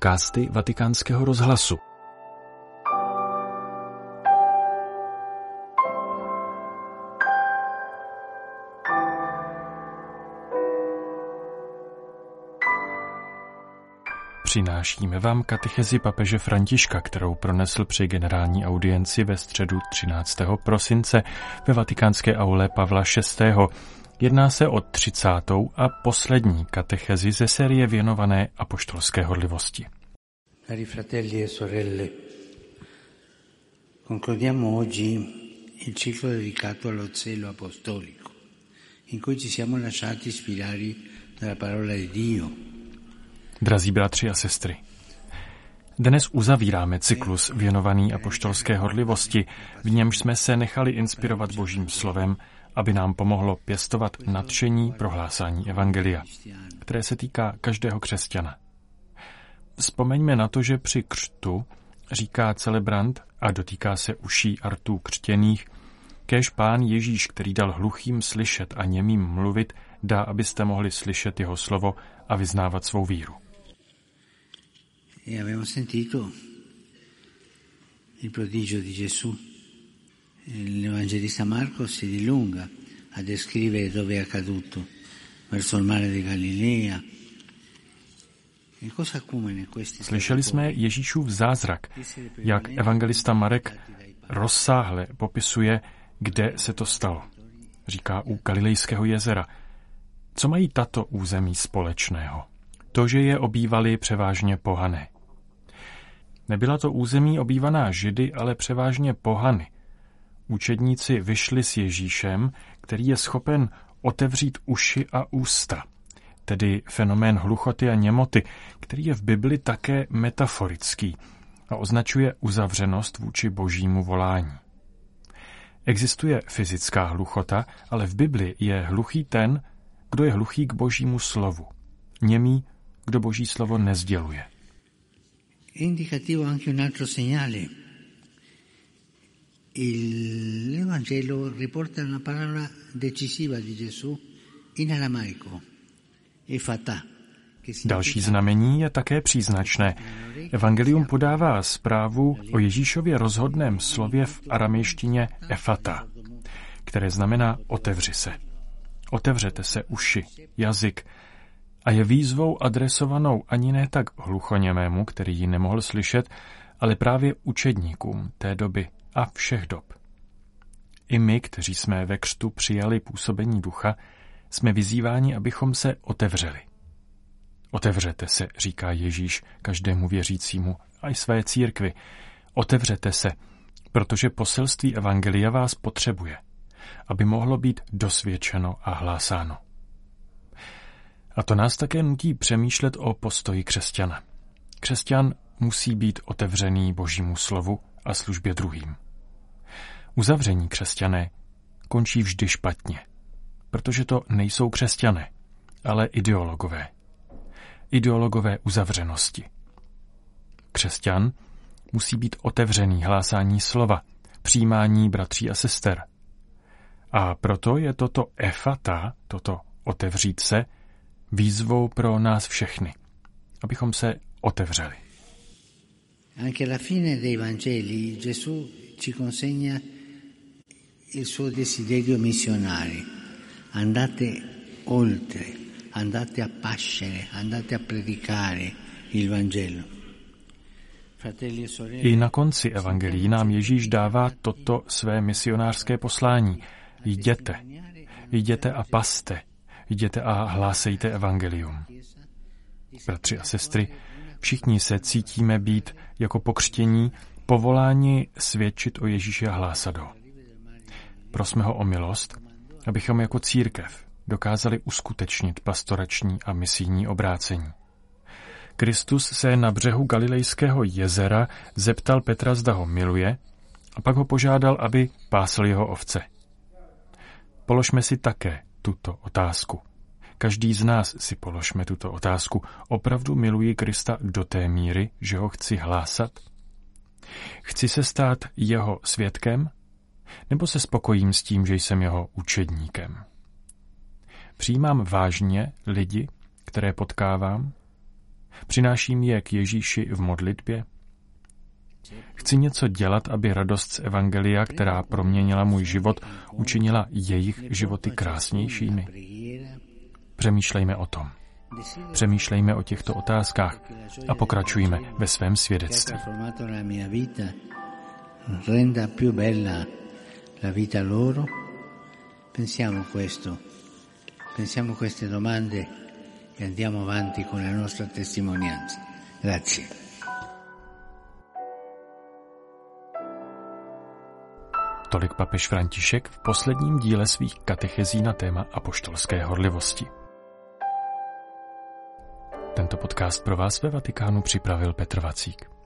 podcasty Vatikánského rozhlasu. Přinášíme vám katechezi papeže Františka, kterou pronesl při generální audienci ve středu 13. prosince ve vatikánské aule Pavla VI. Jedná se o třicátou a poslední katechezi ze série věnované apoštolské horlivosti. Cari fratelli e sorelle, concludiamo oggi il ciclo dedicato allo zelo apostolico, in cui ci siamo lasciati ispirare dalla parola di Dio. Drazí bratři a sestry, dnes uzavíráme cyklus věnovaný apoštolské horlivosti, v němž jsme se nechali inspirovat Božím slovem aby nám pomohlo pěstovat nadšení prohlásání Evangelia, které se týká každého křesťana. Vzpomeňme na to, že při křtu říká celebrant a dotýká se uší artů křtěných, kéž pán Ježíš, který dal hluchým slyšet a němým mluvit, dá, abyste mohli slyšet jeho slovo a vyznávat svou víru. E abbiamo sentito il prodigio di Gesù L'Evangelista Marco si dilunga a descrivere dove è accaduto, verso il mare di Galilea. Slyšeli jsme Ježíšův zázrak, jak evangelista Marek rozsáhle popisuje, kde se to stalo. Říká u Galilejského jezera. Co mají tato území společného? To, že je obývali převážně pohané. Nebyla to území obývaná židy, ale převážně pohany – Učedníci vyšli s Ježíšem, který je schopen otevřít uši a ústa, tedy fenomén hluchoty a němoty, který je v Bibli také metaforický a označuje uzavřenost vůči božímu volání. Existuje fyzická hluchota, ale v Bibli je hluchý ten, kdo je hluchý k božímu slovu. Němý, kdo boží slovo nezděluje. Indicativo anche un altro segnale il Vangelo riporta una parola decisiva di Gesù in aramaico, efata. Další znamení je také příznačné. Evangelium podává zprávu o Ježíšově rozhodném slově v aramejštině efata, které znamená otevři se. Otevřete se uši, jazyk a je výzvou adresovanou ani ne tak hluchoněmému, který ji nemohl slyšet, ale právě učedníkům té doby, a všech dob. I my, kteří jsme ve křtu přijali působení ducha, jsme vyzýváni, abychom se otevřeli. Otevřete se, říká Ježíš každému věřícímu a i své církvi. Otevřete se, protože poselství Evangelia vás potřebuje, aby mohlo být dosvědčeno a hlásáno. A to nás také nutí přemýšlet o postoji křesťana. Křesťan musí být otevřený Božímu slovu a službě druhým. Uzavření křesťané končí vždy špatně, protože to nejsou křesťané, ale ideologové. Ideologové uzavřenosti. Křesťan musí být otevřený hlásání slova, přijímání bratří a sester. A proto je toto efata, toto otevřít se, výzvou pro nás všechny, abychom se otevřeli. Anche alla fine dei Vangeli Gesù ci consegna il suo desiderio missionario. Andate oltre, andate a pascere, andate a predicare il Vangelo. E I na konci evangelií nám Ježíš dává toto své misionářské poslání. Jděte, jděte a paste, jděte a hlásejte evangelium. Bratři a sestry, Všichni se cítíme být jako pokřtění povoláni svědčit o Ježíši a hlásat ho. Prosme ho o milost, abychom jako církev dokázali uskutečnit pastorační a misijní obrácení. Kristus se na břehu Galilejského jezera zeptal Petra, zda ho miluje, a pak ho požádal, aby pásl jeho ovce. Položme si také tuto otázku. Každý z nás si položme tuto otázku. Opravdu miluji Krista do té míry, že ho chci hlásat? Chci se stát jeho svědkem? Nebo se spokojím s tím, že jsem jeho učedníkem? Přijímám vážně lidi, které potkávám? Přináším je k Ježíši v modlitbě? Chci něco dělat, aby radost z Evangelia, která proměnila můj život, učinila jejich životy krásnějšími? Přemýšlejme o tom. Přemýšlejme o těchto otázkách a pokračujme ve svém svědectví. Renda più bella la vita loro? Pensiamo questo. Pensiamo queste domande e andiamo avanti con la nostra testimonianza. Grazie. Tolik papež František v posledním díle svých katechezí na téma apoštolské horlivosti. Tento podcast pro vás ve Vatikánu připravil Petr Vacík.